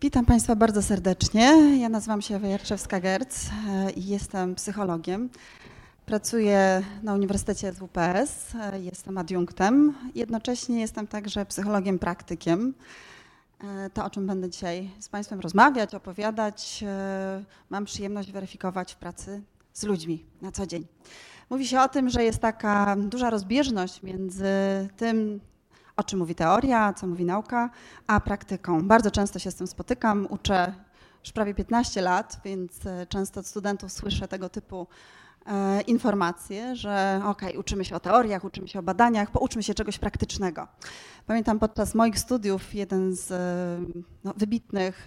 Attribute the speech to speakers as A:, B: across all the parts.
A: Witam Państwa bardzo serdecznie. Ja nazywam się Ewa Jarczewska-Gerc e, i jestem psychologiem. Pracuję na Uniwersytecie SWPS, e, jestem adiunktem. Jednocześnie jestem także psychologiem praktykiem. E, to, o czym będę dzisiaj z Państwem rozmawiać, opowiadać, mam przyjemność weryfikować w pracy z ludźmi na co dzień. Mówi się o tym, że jest taka duża rozbieżność między tym, o czym mówi teoria, co mówi nauka, a praktyką. Bardzo często się z tym spotykam, uczę już prawie 15 lat, więc e, często od studentów słyszę tego typu e, informacje, że ok, uczymy się o teoriach, uczymy się o badaniach, pouczmy się czegoś praktycznego. Pamiętam podczas moich studiów jeden z e, no, wybitnych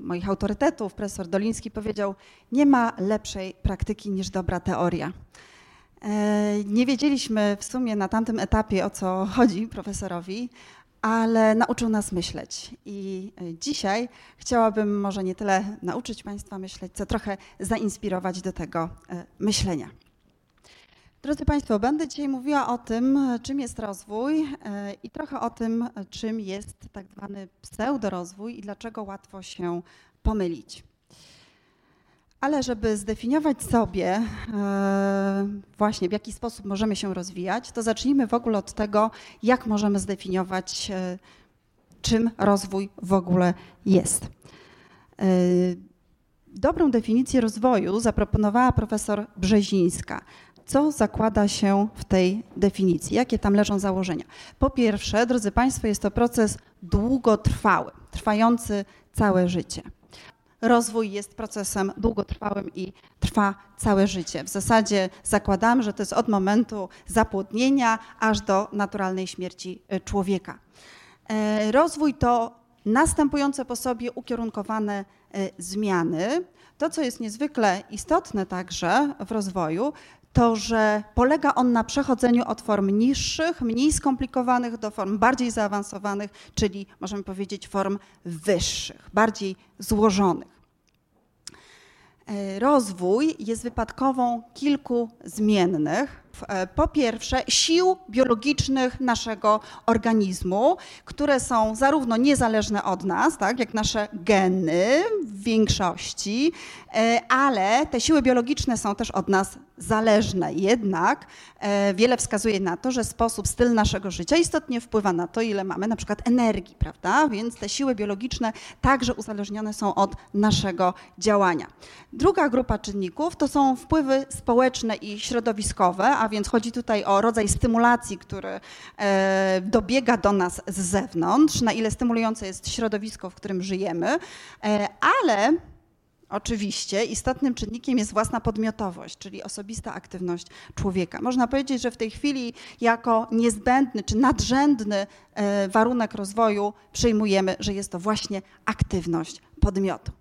A: moich autorytetów, profesor Doliński powiedział, nie ma lepszej praktyki niż dobra teoria. E, nie wiedzieliśmy w sumie na tamtym etapie o co chodzi profesorowi, ale nauczył nas myśleć. I e, dzisiaj chciałabym może nie tyle nauczyć Państwa myśleć, co trochę zainspirować do tego e, myślenia. Drodzy Państwo, będę dzisiaj mówiła o tym, czym jest rozwój i trochę o tym, czym jest tak zwany pseudorozwój i dlaczego łatwo się pomylić. Ale żeby zdefiniować sobie e, właśnie w jaki sposób możemy się rozwijać, to zacznijmy w ogóle od tego, jak możemy zdefiniować, e, czym rozwój w ogóle jest. E, dobrą definicję rozwoju zaproponowała profesor Brzezińska. Co zakłada się w tej definicji? Jakie tam leżą założenia? Po pierwsze, drodzy Państwo, jest to proces długotrwały, trwający całe życie rozwój jest procesem długotrwałym i trwa całe życie. W zasadzie zakładamy, że to jest od momentu zapłodnienia aż do naturalnej śmierci e, człowieka. E, rozwój to następujące po sobie ukierunkowane e, zmiany. To, co jest niezwykle istotne także w rozwoju, to, że polega on na przechodzeniu od form niższych, mniej skomplikowanych do form bardziej zaawansowanych, czyli możemy powiedzieć form wyższych, bardziej złożonych. E, rozwój jest wypadkową kilku zmiennych. E, po pierwsze, sił biologicznych naszego organizmu, które są zarówno niezależne od nas, tak, jak nasze geny w większości, e, ale te siły biologiczne są też od nas zależne. Jednak e, wiele wskazuje na to, że sposób, styl naszego życia istotnie wpływa na to, ile mamy na przykład energii, prawda? Więc te siły biologiczne także uzależnione są od naszego działania. Druga grupa czynników to są wpływy społeczne i środowiskowe, a więc chodzi tutaj o rodzaj stymulacji, który e, dobiega do nas z zewnątrz, na ile stymulujące jest środowisko, w którym żyjemy, e, ale Oczywiście istotnym czynnikiem jest własna podmiotowość, czyli osobista aktywność człowieka. Można powiedzieć, że w tej chwili jako niezbędny czy nadrzędny e, warunek rozwoju przyjmujemy, że jest to właśnie aktywność podmiotu.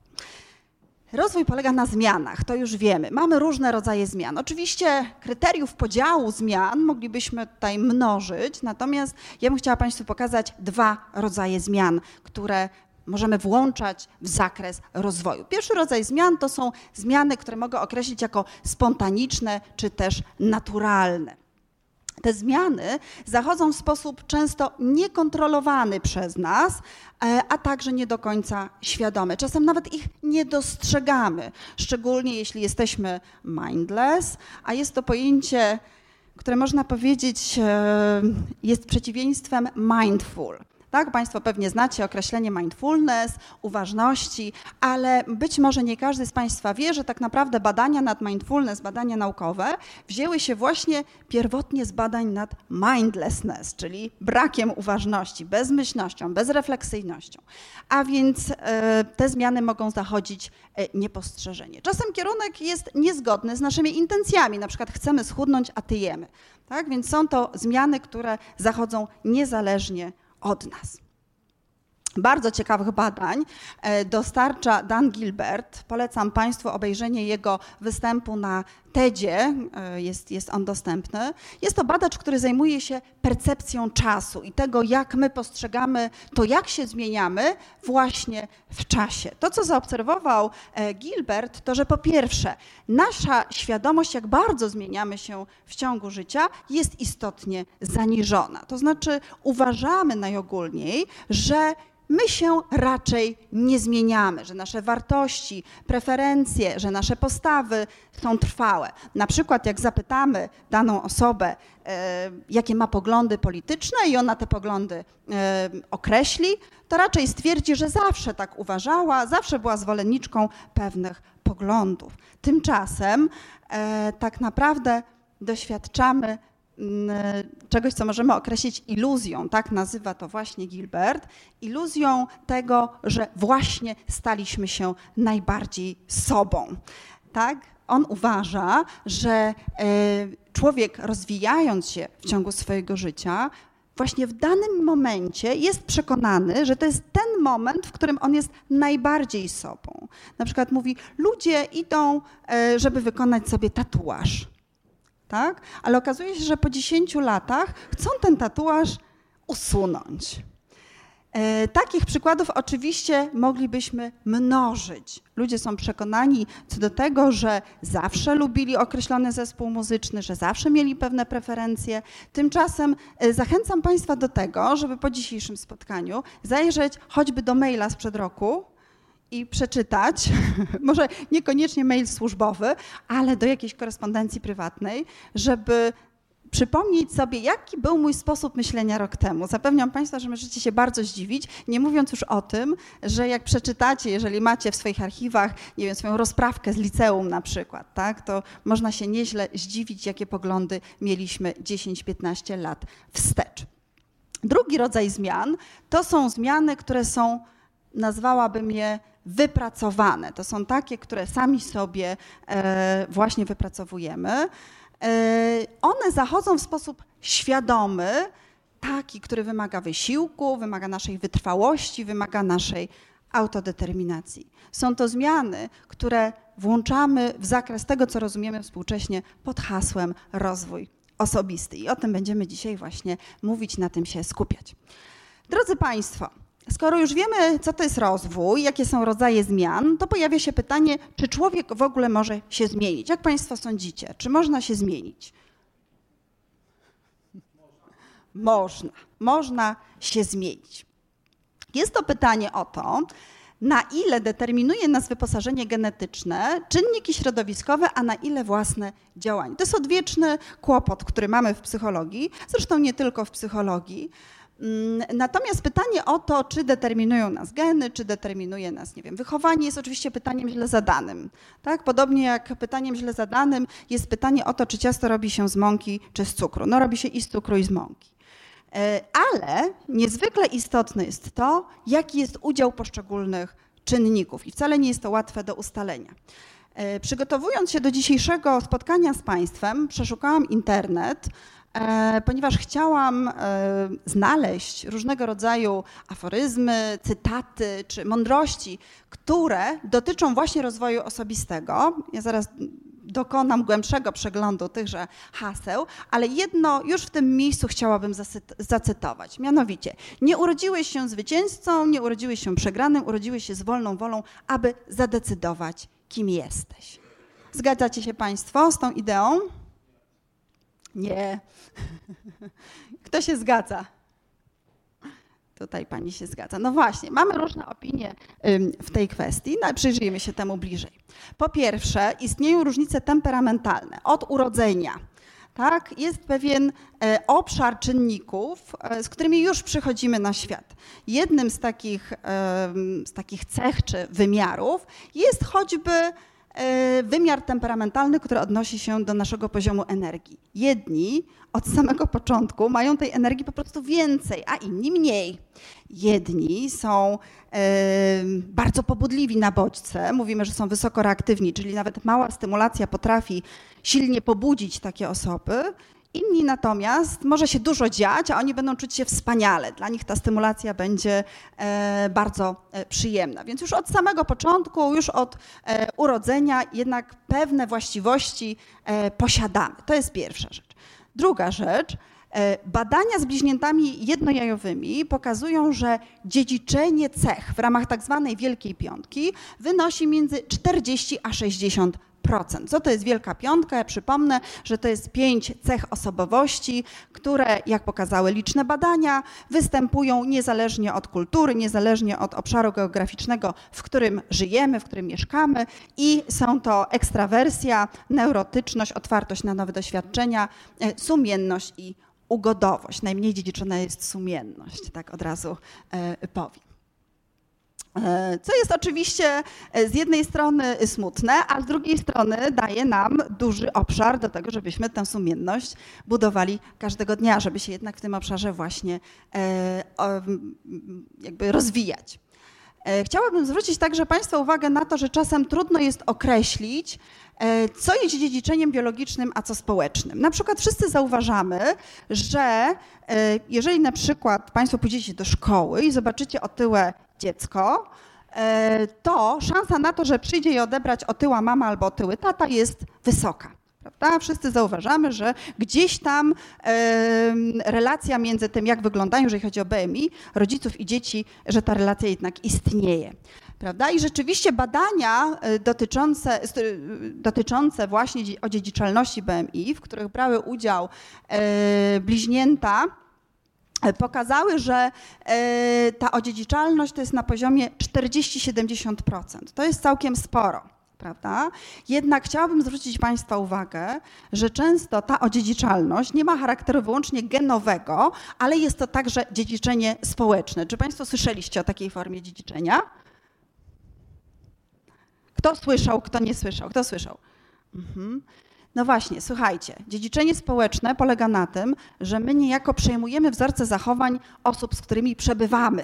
A: Rozwój polega na zmianach, to już wiemy. Mamy różne rodzaje zmian. Oczywiście kryteriów podziału zmian moglibyśmy tutaj mnożyć, natomiast ja bym chciała Państwu pokazać dwa rodzaje zmian, które możemy włączać w zakres rozwoju. Pierwszy rodzaj zmian to są zmiany, które mogę określić jako spontaniczne czy też naturalne. Te zmiany zachodzą w sposób często niekontrolowany przez nas, e, a także nie do końca świadomy. Czasem nawet ich nie dostrzegamy, szczególnie jeśli jesteśmy mindless, a jest to pojęcie, które można powiedzieć e, jest przeciwieństwem mindful. Tak, Państwo pewnie znacie określenie mindfulness, uważności, ale być może nie każdy z Państwa wie, że tak naprawdę badania nad mindfulness, badania naukowe, wzięły się właśnie pierwotnie z badań nad mindlessness, czyli brakiem uważności, bezmyślnością, bezrefleksyjnością. A więc e, te zmiany mogą zachodzić e, niepostrzeżenie. Czasem kierunek jest niezgodny z naszymi intencjami, na przykład chcemy schudnąć, a tyjemy. Tak? Więc są to zmiany, które zachodzą niezależnie od nas. Bardzo ciekawych badań e, dostarcza Dan Gilbert. Polecam Państwu obejrzenie jego występu na TEDzie jest, jest on dostępny. Jest to badacz, który zajmuje się percepcją czasu i tego, jak my postrzegamy to, jak się zmieniamy właśnie w czasie. To, co zaobserwował Gilbert, to, że po pierwsze, nasza świadomość, jak bardzo zmieniamy się w ciągu życia, jest istotnie zaniżona. To znaczy, uważamy najogólniej, że my się raczej nie zmieniamy, że nasze wartości, preferencje, że nasze postawy są trwałe. Na przykład, jak zapytamy daną osobę, e, jakie ma poglądy polityczne, i ona te poglądy e, określi, to raczej stwierdzi, że zawsze tak uważała, zawsze była zwolenniczką pewnych poglądów. Tymczasem e, tak naprawdę doświadczamy czegoś, co możemy określić iluzją, tak nazywa to właśnie Gilbert, iluzją tego, że właśnie staliśmy się najbardziej sobą. Tak? On uważa, że e, człowiek rozwijając się w ciągu swojego życia, właśnie w danym momencie jest przekonany, że to jest ten moment, w którym on jest najbardziej sobą. Na przykład mówi, ludzie idą, e, żeby wykonać sobie tatuaż tak? Ale okazuje się, że po 10 latach chcą ten tatuaż usunąć. E, takich przykładów oczywiście moglibyśmy mnożyć. Ludzie są przekonani co do tego, że zawsze lubili określony zespół muzyczny, że zawsze mieli pewne preferencje. Tymczasem e, zachęcam Państwa do tego, żeby po dzisiejszym spotkaniu zajrzeć choćby do maila sprzed roku, i przeczytać, może niekoniecznie mail służbowy, ale do jakiejś korespondencji prywatnej, żeby przypomnieć sobie, jaki był mój sposób myślenia rok temu. Zapewniam Państwa, że możecie się bardzo zdziwić, nie mówiąc już o tym, że jak przeczytacie, jeżeli macie w swoich archiwach, nie wiem, swoją rozprawkę z liceum na przykład, tak, to można się nieźle zdziwić, jakie poglądy mieliśmy 10-15 lat wstecz. Drugi rodzaj zmian to są zmiany, które są, nazwałabym je wypracowane. To są takie, które sami sobie e, właśnie wypracowujemy. E, one zachodzą w sposób świadomy, taki, który wymaga wysiłku, wymaga naszej wytrwałości, wymaga naszej autodeterminacji. Są to zmiany, które włączamy w zakres tego, co rozumiemy współcześnie pod hasłem rozwój osobisty. I o tym będziemy dzisiaj właśnie mówić, na tym się skupiać. Drodzy Państwo, Skoro już wiemy, co to jest rozwój, jakie są rodzaje zmian, to pojawia się pytanie, czy człowiek w ogóle może się zmienić? Jak Państwo sądzicie? Czy można się zmienić? Można. Można się zmienić. Jest to pytanie o to, na ile determinuje nas wyposażenie genetyczne, czynniki środowiskowe, a na ile własne działanie. To jest odwieczny kłopot, który mamy w psychologii, zresztą nie tylko w psychologii. Mm, natomiast pytanie o to, czy determinują nas geny, czy determinuje nas, nie wiem, wychowanie, jest oczywiście pytaniem źle zadanym. Tak? Podobnie jak pytaniem źle zadanym jest pytanie o to, czy ciasto robi się z mąki, czy z cukru. No robi się i z cukru, i z mąki. E, ale niezwykle istotne jest to, jaki jest udział poszczególnych czynników i wcale nie jest to łatwe do ustalenia. E, przygotowując się do dzisiejszego spotkania z Państwem, przeszukałam internet, ponieważ chciałam e, znaleźć różnego rodzaju aforyzmy, cytaty czy mądrości, które dotyczą właśnie rozwoju osobistego. Ja zaraz dokonam głębszego przeglądu tychże haseł, ale jedno już w tym miejscu chciałabym zacytować. Mianowicie, nie urodziłeś się zwycięzcą, nie urodziłeś się przegranym, urodziłeś się z wolną wolą, aby zadecydować, kim jesteś. Zgadzacie się Państwo z tą ideą? Nie. Kto się zgadza? Tutaj pani się zgadza. No właśnie, mamy różne opinie w tej kwestii, no przyjrzyjmy się temu bliżej. Po pierwsze, istnieją różnice temperamentalne od urodzenia. Tak, jest pewien e, obszar czynników, e, z którymi już przychodzimy na świat. Jednym z takich, z takich cech czy wymiarów jest choćby wymiar temperamentalny, który odnosi się do naszego poziomu energii. Jedni od samego początku mają tej energii po prostu więcej, a inni mniej. Jedni są e, bardzo pobudliwi na bodźce, mówimy, że są wysoko reaktywni, czyli nawet mała stymulacja potrafi silnie pobudzić takie osoby. Inni natomiast może się dużo dziać, a oni będą czuć się wspaniale. Dla nich ta stymulacja będzie e, bardzo e, przyjemna. Więc już od samego początku, już od e, urodzenia jednak pewne właściwości posiadamy. To jest pierwsza rzecz. Druga rzecz, Badania z bliźniętami jednojajowymi pokazują, że dziedziczenie cech w ramach tak zwanej Wielkiej Piątki wynosi między 40 a 60 co to jest Wielka Piątka? Ja przypomnę, że to jest pięć cech osobowości, które, jak pokazały liczne badania, występują niezależnie od kultury, niezależnie od obszaru geograficznego, w którym żyjemy, w którym mieszkamy i są to ekstrawersja, neurotyczność, otwartość na nowe doświadczenia, e, sumienność i ugodowość. Najmniej dziedziczona jest sumienność, tak od razu e, powiem. E, co jest oczywiście e, z jednej strony smutne, a z drugiej strony daje nam duży obszar do tego, żebyśmy tę sumienność budowali każdego dnia, żeby się jednak w tym obszarze właśnie e, jakby rozwijać. Chciałabym zwrócić także Państwa uwagę na to, że czasem trudno jest określić, co jest dziedziczeniem biologicznym, a co społecznym. Na przykład wszyscy zauważamy, że jeżeli na przykład Państwo pójdziecie do szkoły i zobaczycie otyłe dziecko, e, to szansa na to, że przyjdzie je odebrać otyła mama albo otyły tata jest wysoka. Prawda? Wszyscy zauważamy, że gdzieś tam e, relacja między tym, jak wyglądają, jeżeli chodzi o BMI, rodziców i dzieci, że ta relacja jednak istnieje. Prawda? I rzeczywiście badania e, dotyczące, dotyczące właśnie odziedziczalności BMI, w których brały udział bliźnięta, pokazały, że e, ta odziedziczalność to jest na poziomie 40-70%. To jest całkiem sporo. Prawda? Jednak chciałabym zwrócić Państwa uwagę, że często ta odziedziczalność nie ma charakteru wyłącznie genowego, ale jest to także dziedziczenie społeczne. Czy Państwo słyszeliście o takiej formie dziedziczenia? Kto słyszał, kto nie słyszał? Kto słyszał? Mhm. No właśnie, słuchajcie, dziedziczenie społeczne polega na tym, że my niejako przejmujemy wzorce zachowań osób, z którymi przebywamy.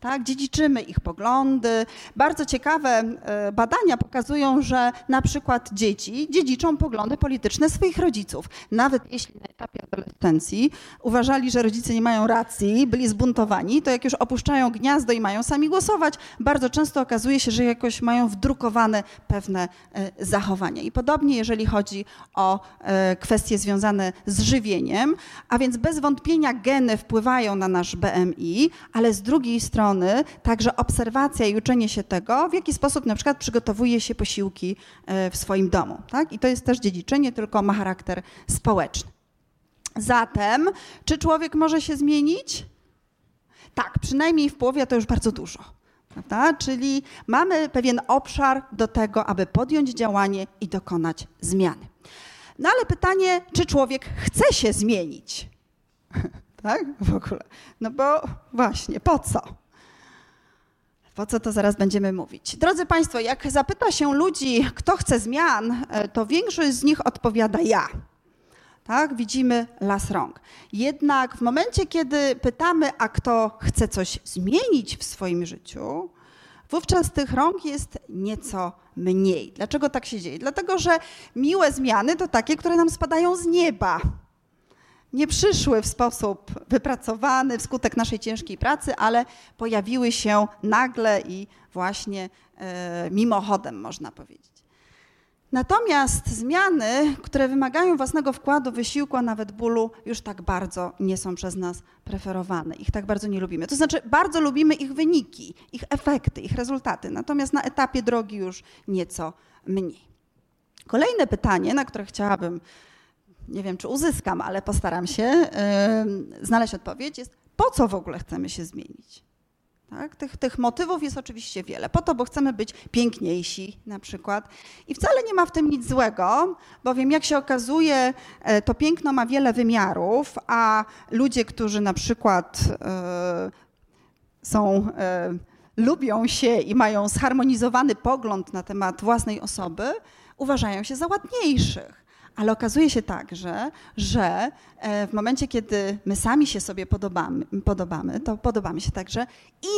A: Tak? Dziedziczymy ich poglądy. Bardzo ciekawe e, badania pokazują, że na przykład dzieci dziedziczą poglądy polityczne swoich rodziców. Nawet jeśli na etapie adolescencji uważali, że rodzice nie mają racji, byli zbuntowani, to jak już opuszczają gniazdo i mają sami głosować, bardzo często okazuje się, że jakoś mają wdrukowane pewne e, zachowania. I podobnie, jeżeli chodzi o e, kwestie związane z żywieniem, a więc bez wątpienia geny wpływają na nasz BMI, ale z drugiej strony także obserwacja i uczenie się tego, w jaki sposób na przykład przygotowuje się posiłki e, w swoim domu. Tak? I to jest też dziedziczenie, tylko ma charakter społeczny. Zatem, czy człowiek może się zmienić? Tak, przynajmniej w połowie to już bardzo dużo. Prawda? Czyli mamy pewien obszar do tego, aby podjąć działanie i dokonać zmiany. No ale pytanie, czy człowiek chce się zmienić? tak? W ogóle. No bo właśnie, po co? Po co to zaraz będziemy mówić? Drodzy Państwo, jak zapyta się ludzi, kto chce zmian, e, to większość z nich odpowiada ja. Tak? Widzimy las rąk. Jednak w momencie, kiedy pytamy, a kto chce coś zmienić w swoim życiu, wówczas tych rąk jest nieco mniej. Dlaczego tak się dzieje? Dlatego, że miłe zmiany to takie, które nam spadają z nieba. Nie przyszły w sposób wypracowany wskutek naszej ciężkiej pracy, ale pojawiły się nagle i właśnie e, mimochodem, można powiedzieć. Natomiast zmiany, które wymagają własnego wkładu, wysiłku, a nawet bólu, już tak bardzo nie są przez nas preferowane. Ich tak bardzo nie lubimy. To znaczy, bardzo lubimy ich wyniki, ich efekty, ich rezultaty, natomiast na etapie drogi już nieco mniej. Kolejne pytanie, na które chciałabym, nie wiem czy uzyskam, ale postaram się yy, znaleźć odpowiedź, jest: po co w ogóle chcemy się zmienić? Tak? Tych, tych motywów jest oczywiście wiele. Po to, bo chcemy być piękniejsi na przykład. I wcale nie ma w tym nic złego, bowiem jak się okazuje, e, to piękno ma wiele wymiarów, a ludzie, którzy na przykład e, są, e, lubią się i mają zharmonizowany pogląd na temat własnej osoby, uważają się za ładniejszych. Ale okazuje się także, że e, w momencie, kiedy my sami się sobie podobamy, podobamy, to podobamy się także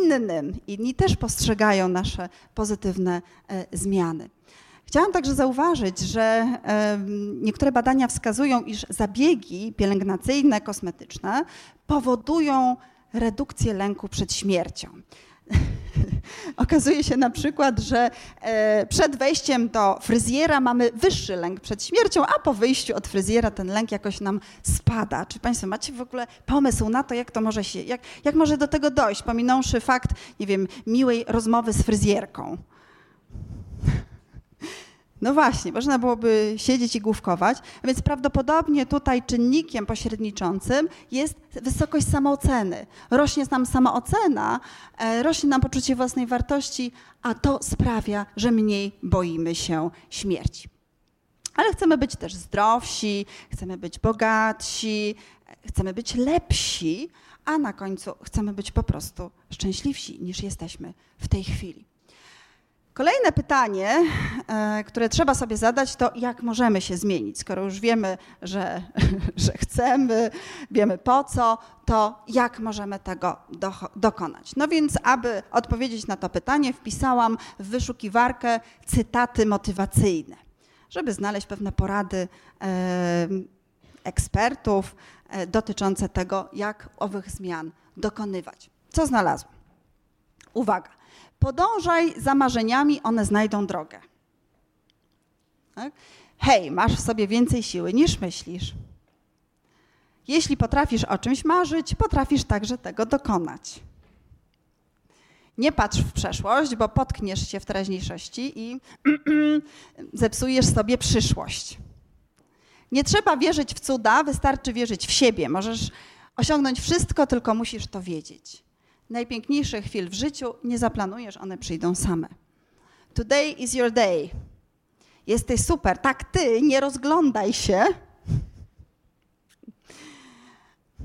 A: innym. Inni też postrzegają nasze pozytywne e, zmiany. Chciałam także zauważyć, że niektóre badania wskazują, iż zabiegi pielęgnacyjne, kosmetyczne powodują redukcję lęku przed śmiercią. Okazuje się na przykład, że e, przed wejściem do fryzjera mamy wyższy lęk przed śmiercią, a po wyjściu od fryzjera ten lęk jakoś nam spada. Czy Państwo macie w ogóle pomysł na to, jak to może się, jak, jak może do tego dojść, pominąwszy fakt, nie wiem, miłej rozmowy z fryzjerką? No właśnie, można byłoby siedzieć i główkować, więc prawdopodobnie tutaj czynnikiem pośredniczącym jest wysokość samooceny. Rośnie nam samoocena, e, rośnie nam poczucie własnej wartości, a to sprawia, że mniej boimy się śmierci. Ale chcemy być też zdrowsi, chcemy być bogatsi, chcemy być lepsi, a na końcu chcemy być po prostu szczęśliwsi niż jesteśmy w tej chwili. Kolejne pytanie, e, które trzeba sobie zadać, to jak możemy się zmienić? Skoro już wiemy, że, że chcemy, wiemy po co, to jak możemy tego do, dokonać? No więc, aby odpowiedzieć na to pytanie, wpisałam w wyszukiwarkę cytaty motywacyjne, żeby znaleźć pewne porady e, ekspertów e, dotyczące tego, jak owych zmian dokonywać. Co znalazłam? Uwaga podążaj za marzeniami, one znajdą drogę. Tak? Hej, masz w sobie więcej siły niż myślisz. Jeśli potrafisz o czymś marzyć, potrafisz także tego dokonać. Nie patrz w przeszłość, bo potkniesz się w teraźniejszości i zepsujesz sobie przyszłość. Nie trzeba wierzyć w cuda, wystarczy wierzyć w siebie. Możesz osiągnąć wszystko, tylko musisz to wiedzieć najpiękniejszych chwil w życiu nie zaplanujesz, one przyjdą same. Today is your day. Jesteś super. Tak, ty, nie rozglądaj się.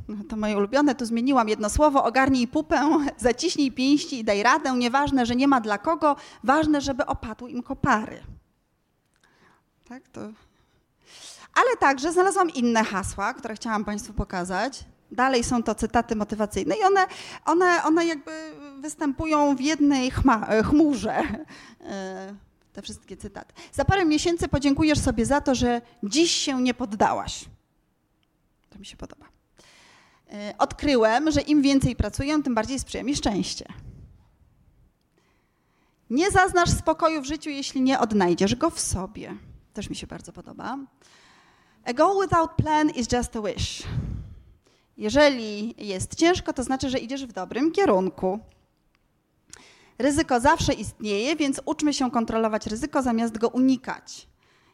A: No to moje ulubione, tu zmieniłam jedno słowo, ogarnij pupę, zaciśnij pięści i daj radę. Nieważne, że nie ma dla kogo, ważne, żeby opadły im kopary. Tak, to... Ale także znalazłam inne hasła, które chciałam Państwu pokazać. Dalej są to cytaty motywacyjne i one, one, one jakby występują w jednej chma, chmurze. E, te wszystkie cytaty. Za parę miesięcy podziękujesz sobie za to, że dziś się nie poddałaś. To mi się podoba. E, odkryłem, że im więcej pracuję, tym bardziej sprzyja mi szczęście. Nie zaznasz spokoju w życiu, jeśli nie odnajdziesz go w sobie. Też mi się bardzo podoba. A goal without plan is just a wish. Jeżeli jest ciężko, to znaczy, że idziesz w dobrym kierunku. Ryzyko zawsze istnieje, więc uczmy się kontrolować ryzyko zamiast go unikać.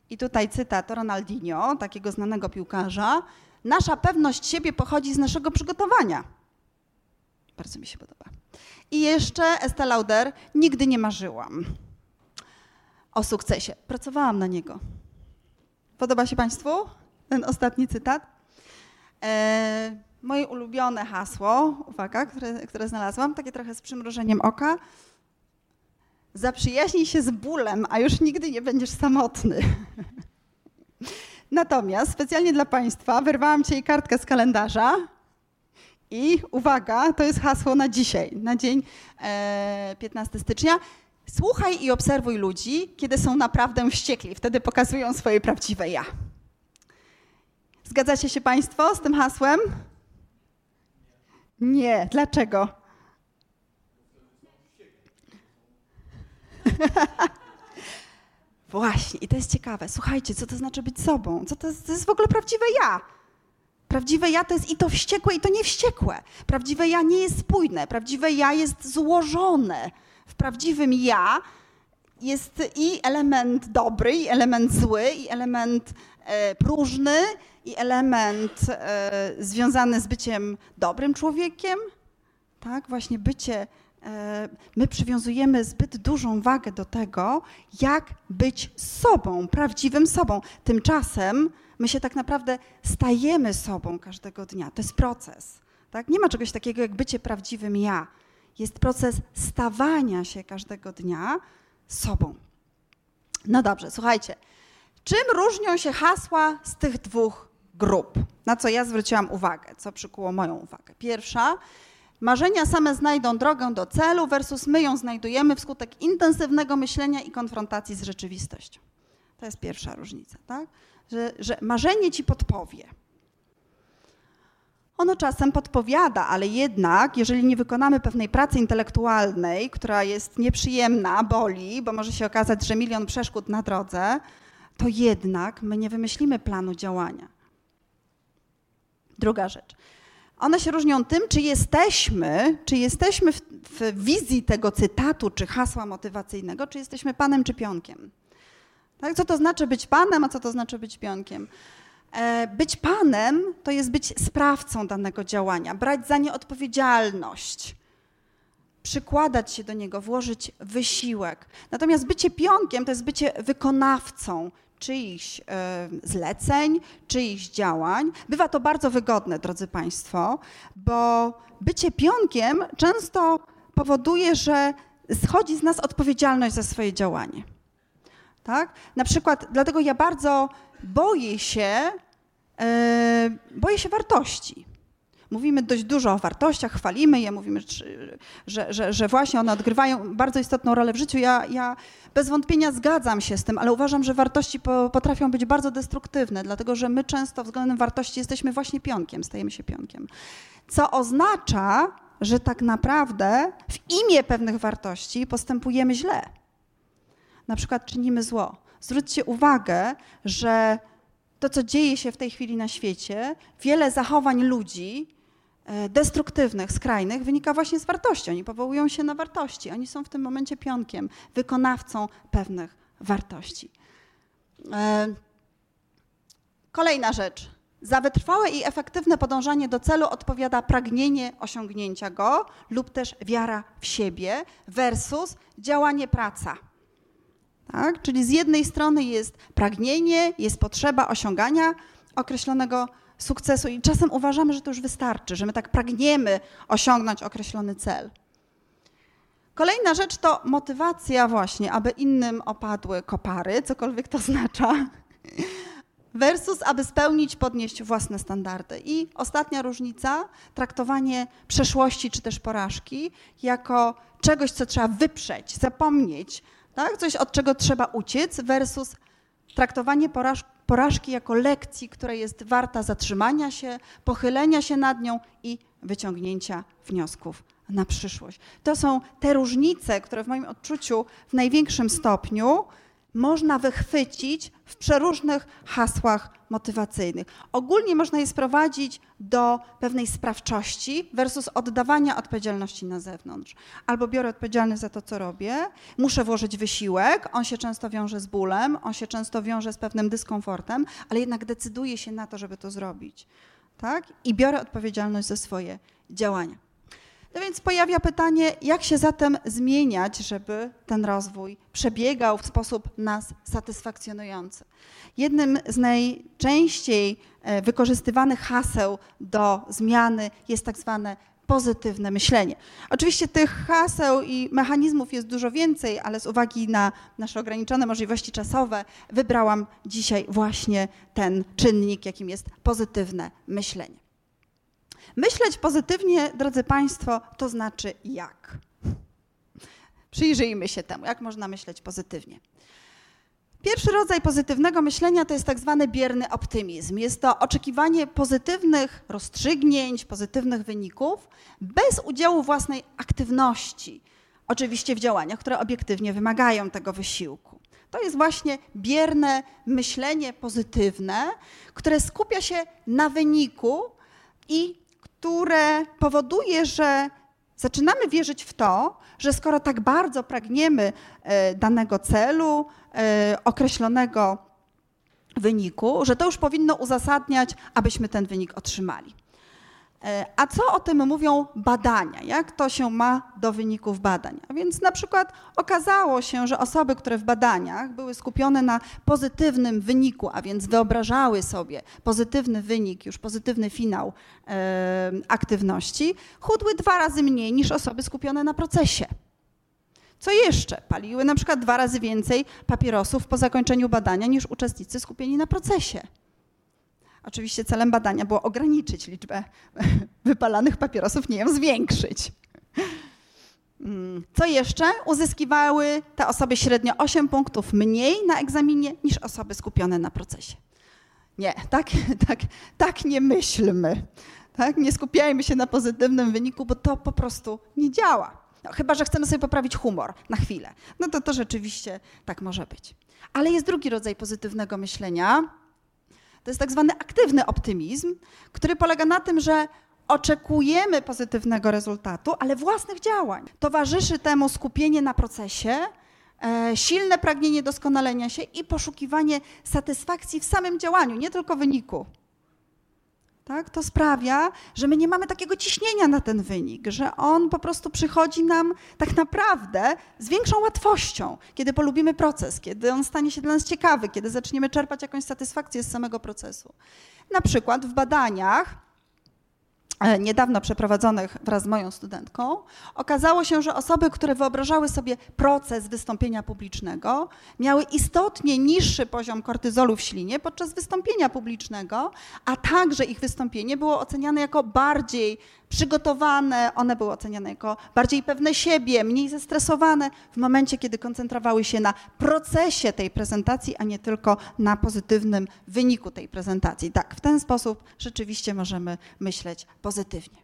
A: I tutaj cytat Ronaldinho, takiego znanego piłkarza. Nasza pewność siebie pochodzi z naszego przygotowania. Bardzo mi się podoba. I jeszcze Estée Lauder, nigdy nie marzyłam o sukcesie. Pracowałam na niego. Podoba się Państwu ten ostatni cytat? Eee, moje ulubione hasło, uwaga, które, które znalazłam, takie trochę z przymrużeniem oka. Zaprzyjaźnij się z bólem, a już nigdy nie będziesz samotny. Natomiast specjalnie dla Państwa wyrwałam Ci kartkę z kalendarza i uwaga, to jest hasło na dzisiaj, na dzień e, 15 stycznia. Słuchaj i obserwuj ludzi, kiedy są naprawdę wściekli. Wtedy pokazują swoje prawdziwe ja. Zgadzacie się Państwo z tym hasłem? Nie. Dlaczego? Właśnie, i to jest ciekawe. Słuchajcie, co to znaczy być sobą? Co to jest, to jest w ogóle prawdziwe ja? Prawdziwe ja to jest i to wściekłe, i to niewściekłe. Prawdziwe ja nie jest spójne. Prawdziwe ja jest złożone. W prawdziwym ja jest i element dobry, i element zły, i element e, próżny, i element e, związany z byciem dobrym człowiekiem, tak, właśnie bycie, e, my przywiązujemy zbyt dużą wagę do tego, jak być sobą, prawdziwym sobą. Tymczasem my się tak naprawdę stajemy sobą każdego dnia. To jest proces. Tak? Nie ma czegoś takiego jak bycie prawdziwym ja. Jest proces stawania się każdego dnia sobą. No dobrze, słuchajcie. Czym różnią się hasła z tych dwóch grup, na co ja zwróciłam uwagę, co przykuło moją uwagę. Pierwsza, marzenia same znajdą drogę do celu versus my ją znajdujemy wskutek intensywnego myślenia i konfrontacji z rzeczywistością. To jest pierwsza różnica, tak? Że, że marzenie ci podpowie. Ono czasem podpowiada, ale jednak, jeżeli nie wykonamy pewnej pracy intelektualnej, która jest nieprzyjemna, boli, bo może się okazać, że milion przeszkód na drodze, to jednak my nie wymyślimy planu działania. Druga rzecz. One się różnią tym, czy jesteśmy, czy jesteśmy w, w wizji tego cytatu, czy hasła motywacyjnego, czy jesteśmy panem czy pionkiem. Tak? Co to znaczy być panem, a co to znaczy być pionkiem? E, być panem to jest być sprawcą danego działania, brać za nie odpowiedzialność, przykładać się do niego, włożyć wysiłek. Natomiast bycie pionkiem to jest bycie wykonawcą czyichś e, zleceń, czyichś działań. Bywa to bardzo wygodne, drodzy Państwo, bo bycie pionkiem często powoduje, że schodzi z nas odpowiedzialność za swoje działanie. Tak? Na przykład, dlatego ja bardzo boję się, e, boję się wartości. Mówimy dość dużo o wartościach, chwalimy je, mówimy, że, że, że właśnie one odgrywają bardzo istotną rolę w życiu. Ja, ja bez wątpienia zgadzam się z tym, ale uważam, że wartości po, potrafią być bardzo destruktywne, dlatego że my często względem wartości jesteśmy właśnie pionkiem, stajemy się pionkiem. Co oznacza, że tak naprawdę w imię pewnych wartości postępujemy źle. Na przykład czynimy zło. Zwróćcie uwagę, że to, co dzieje się w tej chwili na świecie, wiele zachowań ludzi destruktywnych, skrajnych, wynika właśnie z wartości. Oni powołują się na wartości. Oni są w tym momencie pionkiem, wykonawcą pewnych wartości. E, kolejna rzecz. Za wytrwałe i efektywne podążanie do celu odpowiada pragnienie osiągnięcia go lub też wiara w siebie versus działanie praca. Tak? Czyli z jednej strony jest pragnienie, jest potrzeba osiągania określonego sukcesu i czasem uważamy, że to już wystarczy, że my tak pragniemy osiągnąć określony cel. Kolejna rzecz to motywacja właśnie, aby innym opadły kopary, cokolwiek to oznacza, versus aby spełnić, podnieść własne standardy. I ostatnia różnica, traktowanie przeszłości czy też porażki jako czegoś, co trzeba wyprzeć, zapomnieć, tak? Coś, od czego trzeba uciec, versus traktowanie poraż porażki jako lekcji, która jest warta zatrzymania się, pochylenia się nad nią i wyciągnięcia wniosków na przyszłość. To są te różnice, które w moim odczuciu w największym stopniu można wychwycić w przeróżnych hasłach motywacyjnych. Ogólnie można je sprowadzić do pewnej sprawczości versus oddawania odpowiedzialności na zewnątrz. Albo biorę odpowiedzialność za to, co robię, muszę włożyć wysiłek, on się często wiąże z bólem, on się często wiąże z pewnym dyskomfortem, ale jednak decyduję się na to, żeby to zrobić. Tak? I biorę odpowiedzialność za swoje działania. No więc pojawia pytanie, jak się zatem zmieniać, żeby ten rozwój przebiegał w sposób nas satysfakcjonujący. Jednym z najczęściej e, wykorzystywanych haseł do zmiany jest tak zwane pozytywne myślenie. Oczywiście tych haseł i mechanizmów jest dużo więcej, ale z uwagi na nasze ograniczone możliwości czasowe wybrałam dzisiaj właśnie ten czynnik, jakim jest pozytywne myślenie. Myśleć pozytywnie, drodzy Państwo, to znaczy jak? Przyjrzyjmy się temu, jak można myśleć pozytywnie. Pierwszy rodzaj pozytywnego myślenia to jest tak zwany bierny optymizm. Jest to oczekiwanie pozytywnych rozstrzygnięć, pozytywnych wyników bez udziału własnej aktywności, oczywiście w działaniach, które obiektywnie wymagają tego wysiłku. To jest właśnie bierne myślenie pozytywne, które skupia się na wyniku i które powoduje, że zaczynamy wierzyć w to, że skoro tak bardzo pragniemy e, danego celu, e, określonego wyniku, że to już powinno uzasadniać, abyśmy ten wynik otrzymali. E, a co o tym mówią badania? Jak to się ma do wyników badań? A więc na przykład okazało się, że osoby, które w badaniach były skupione na pozytywnym wyniku, a więc wyobrażały sobie pozytywny wynik, już pozytywny finał e, aktywności, chudły dwa razy mniej niż osoby skupione na procesie. Co jeszcze? Paliły na przykład dwa razy więcej papierosów po zakończeniu badania niż uczestnicy skupieni na procesie. Oczywiście celem badania było ograniczyć liczbę wypalanych papierosów, nie ją zwiększyć. Mm, co jeszcze? Uzyskiwały te osoby średnio 8 punktów mniej na egzaminie niż osoby skupione na procesie. Nie, tak, tak, tak nie myślmy. Tak? Nie skupiajmy się na pozytywnym wyniku, bo to po prostu nie działa. No, chyba, że chcemy sobie poprawić humor na chwilę. No to to rzeczywiście tak może być. Ale jest drugi rodzaj pozytywnego myślenia. To jest tak zwany aktywny optymizm, który polega na tym, że oczekujemy pozytywnego rezultatu, ale własnych działań. Towarzyszy temu skupienie na procesie, e, silne pragnienie doskonalenia się i poszukiwanie satysfakcji w samym działaniu, nie tylko wyniku. Tak? To sprawia, że my nie mamy takiego ciśnienia na ten wynik, że on po prostu przychodzi nam tak naprawdę z większą łatwością, kiedy polubimy proces, kiedy on stanie się dla nas ciekawy, kiedy zaczniemy czerpać jakąś satysfakcję z samego procesu. Na przykład w badaniach niedawno przeprowadzonych wraz z moją studentką, okazało się, że osoby, które wyobrażały sobie proces wystąpienia publicznego, miały istotnie niższy poziom kortyzolu w ślinie podczas wystąpienia publicznego, a także ich wystąpienie było oceniane jako bardziej przygotowane, one były oceniane jako bardziej pewne siebie, mniej zestresowane w momencie, kiedy koncentrowały się na procesie tej prezentacji, a nie tylko na pozytywnym wyniku tej prezentacji. Tak, w ten sposób rzeczywiście możemy myśleć pozytywnie.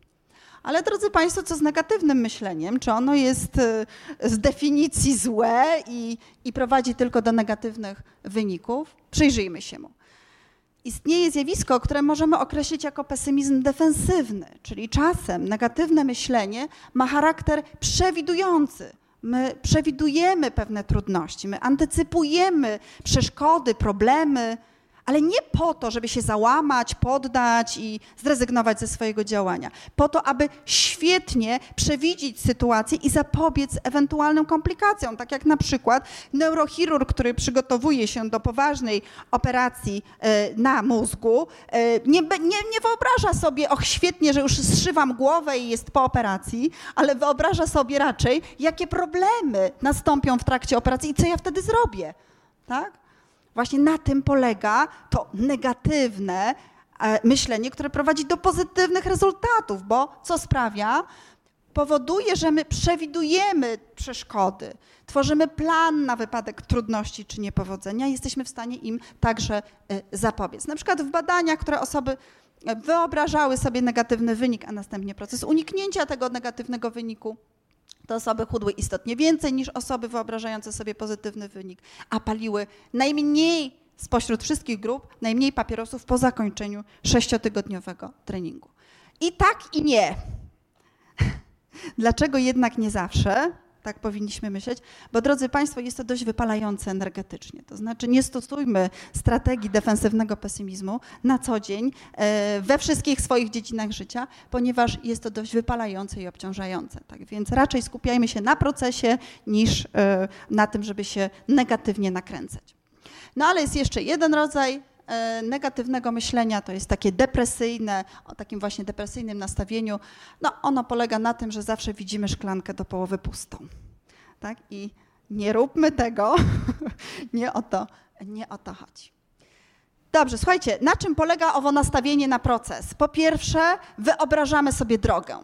A: Ale drodzy Państwo, co z negatywnym myśleniem? Czy ono jest y, z definicji złe i, i prowadzi tylko do negatywnych wyników? Przyjrzyjmy się mu istnieje zjawisko, które możemy określić jako pesymizm defensywny, czyli czasem negatywne myślenie ma charakter przewidujący. My przewidujemy pewne trudności, my antycypujemy przeszkody, problemy, ale nie po to, żeby się załamać, poddać i zrezygnować ze swojego działania. Po to, aby świetnie przewidzieć sytuację i zapobiec ewentualnym komplikacjom. Tak jak na przykład neurochirurg, który przygotowuje się do poważnej operacji e, na mózgu, e, nie, nie, nie wyobraża sobie, och świetnie, że już zszywam głowę i jest po operacji, ale wyobraża sobie raczej, jakie problemy nastąpią w trakcie operacji i co ja wtedy zrobię. Tak? Właśnie na tym polega to negatywne e, myślenie, które prowadzi do pozytywnych rezultatów, bo co sprawia? Powoduje, że my przewidujemy przeszkody, tworzymy plan na wypadek trudności czy niepowodzenia, jesteśmy w stanie im także e, zapobiec. Na przykład w badaniach, które osoby e, wyobrażały sobie negatywny wynik, a następnie proces uniknięcia tego negatywnego wyniku te osoby chudły istotnie więcej niż osoby wyobrażające sobie pozytywny wynik, a paliły najmniej spośród wszystkich grup, najmniej papierosów po zakończeniu sześciotygodniowego treningu. I tak i nie. Dlaczego jednak nie zawsze? Tak powinniśmy myśleć, bo drodzy Państwo, jest to dość wypalające energetycznie. To znaczy nie stosujmy strategii defensywnego pesymizmu na co dzień e, we wszystkich swoich dziedzinach życia, ponieważ jest to dość wypalające i obciążające. Tak więc raczej skupiajmy się na procesie niż e, na tym, żeby się negatywnie nakręcać. No ale jest jeszcze jeden rodzaj negatywnego myślenia, to jest takie depresyjne, o takim właśnie depresyjnym nastawieniu. No, ono polega na tym, że zawsze widzimy szklankę do połowy pustą. Tak? I nie róbmy tego, nie o to, nie o to chodzi. Dobrze, słuchajcie, na czym polega owo nastawienie na proces? Po pierwsze, wyobrażamy sobie drogę.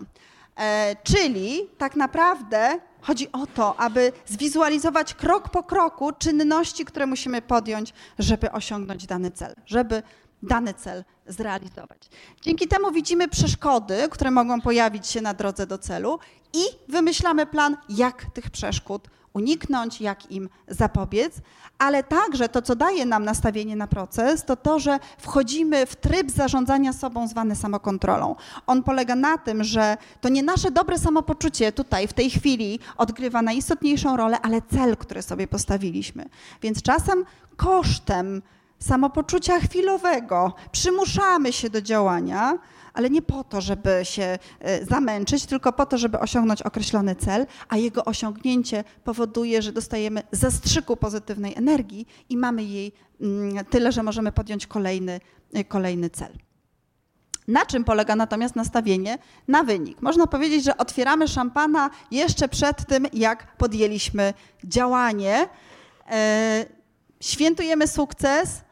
A: E, czyli tak naprawdę chodzi o to, aby zwizualizować krok po kroku czynności, które musimy podjąć, żeby osiągnąć dany cel, żeby dany cel zrealizować. Dzięki temu widzimy przeszkody, które mogą pojawić się na drodze do celu i wymyślamy plan, jak tych przeszkód uniknąć, jak im zapobiec, ale także to, co daje nam nastawienie na proces, to to, że wchodzimy w tryb zarządzania sobą zwany samokontrolą. On polega na tym, że to nie nasze dobre samopoczucie tutaj, w tej chwili odgrywa najistotniejszą rolę, ale cel, który sobie postawiliśmy. Więc czasem kosztem samopoczucia chwilowego przymuszamy się do działania, ale nie po to, żeby się e, zamęczyć, tylko po to, żeby osiągnąć określony cel, a jego osiągnięcie powoduje, że dostajemy zastrzyku pozytywnej energii i mamy jej mm, tyle, że możemy podjąć kolejny, e, kolejny cel. Na czym polega natomiast nastawienie na wynik? Można powiedzieć, że otwieramy szampana jeszcze przed tym, jak podjęliśmy działanie. E, świętujemy sukces,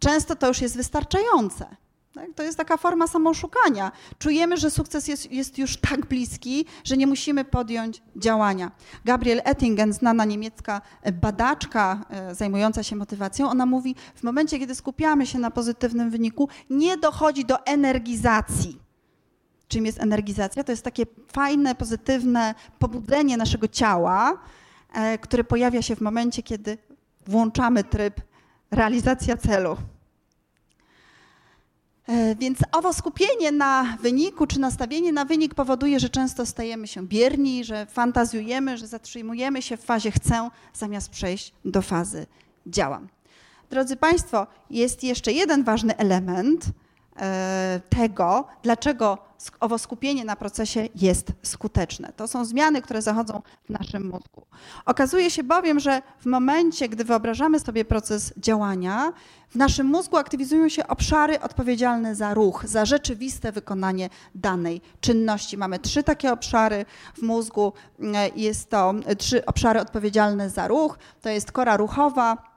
A: często to już jest wystarczające. Tak? To jest taka forma samoszukania. Czujemy, że sukces jest, jest, już tak bliski, że nie musimy podjąć działania. Gabriel Ettingen, znana niemiecka badaczka e, zajmująca się motywacją, ona mówi, w momencie, kiedy skupiamy się na pozytywnym wyniku, nie dochodzi do energizacji. Czym jest energizacja? To jest takie fajne, pozytywne pobudzenie naszego ciała, e, które pojawia się w momencie, kiedy włączamy tryb realizacja celu. E, więc owo skupienie na wyniku czy nastawienie na wynik powoduje, że często stajemy się bierni, że fantazjujemy, że zatrzymujemy się w fazie chcę, zamiast przejść do fazy działam. Drodzy Państwo, jest jeszcze jeden ważny element e, tego, dlaczego owo skupienie na procesie jest skuteczne. To są zmiany, które zachodzą w naszym mózgu. Okazuje się bowiem, że w momencie, gdy wyobrażamy sobie proces działania, w naszym mózgu aktywizują się obszary odpowiedzialne za ruch, za rzeczywiste wykonanie danej czynności. Mamy trzy takie obszary w mózgu. Jest to trzy obszary odpowiedzialne za ruch. To jest kora ruchowa,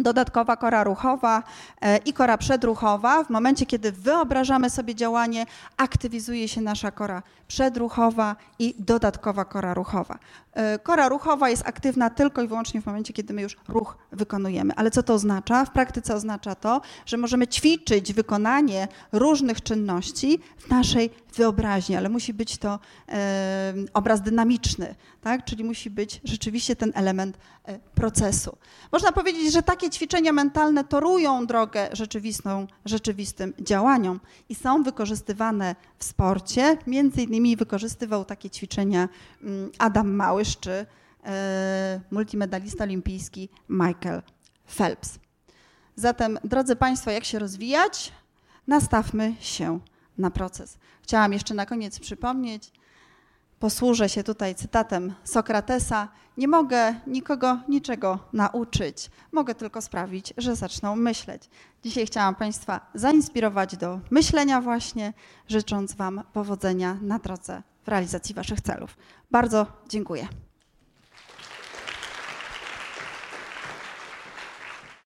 A: dodatkowa kora ruchowa e, i kora przedruchowa. W momencie, kiedy wyobrażamy sobie działanie, aktywizuje się nasza kora przedruchowa i dodatkowa kora ruchowa. E, kora ruchowa jest aktywna tylko i wyłącznie w momencie, kiedy my już ruch wykonujemy. Ale co to oznacza? W praktyce oznacza to, że możemy ćwiczyć wykonanie różnych czynności w naszej wyobraźni, ale musi być to obraz dynamiczny, tak? czyli musi być rzeczywiście ten element e, procesu. Można powiedzieć, że takie ćwiczenia mentalne torują drogę rzeczywistą, rzeczywistym działaniom i są wykorzystywane w sporcie. Między innymi wykorzystywał takie ćwiczenia mm, Adam Małysz czy e, multimedalista olimpijski Michael Phelps. Zatem, drodzy Państwo, jak się rozwijać? Nastawmy się na proces. Chciałam jeszcze na koniec przypomnieć, posłużę się tutaj cytatem Sokratesa: Nie mogę nikogo niczego nauczyć, mogę tylko sprawić, że zaczną myśleć. Dzisiaj chciałam Państwa zainspirować do myślenia, właśnie, życząc Wam powodzenia na drodze w realizacji Waszych celów. Bardzo dziękuję.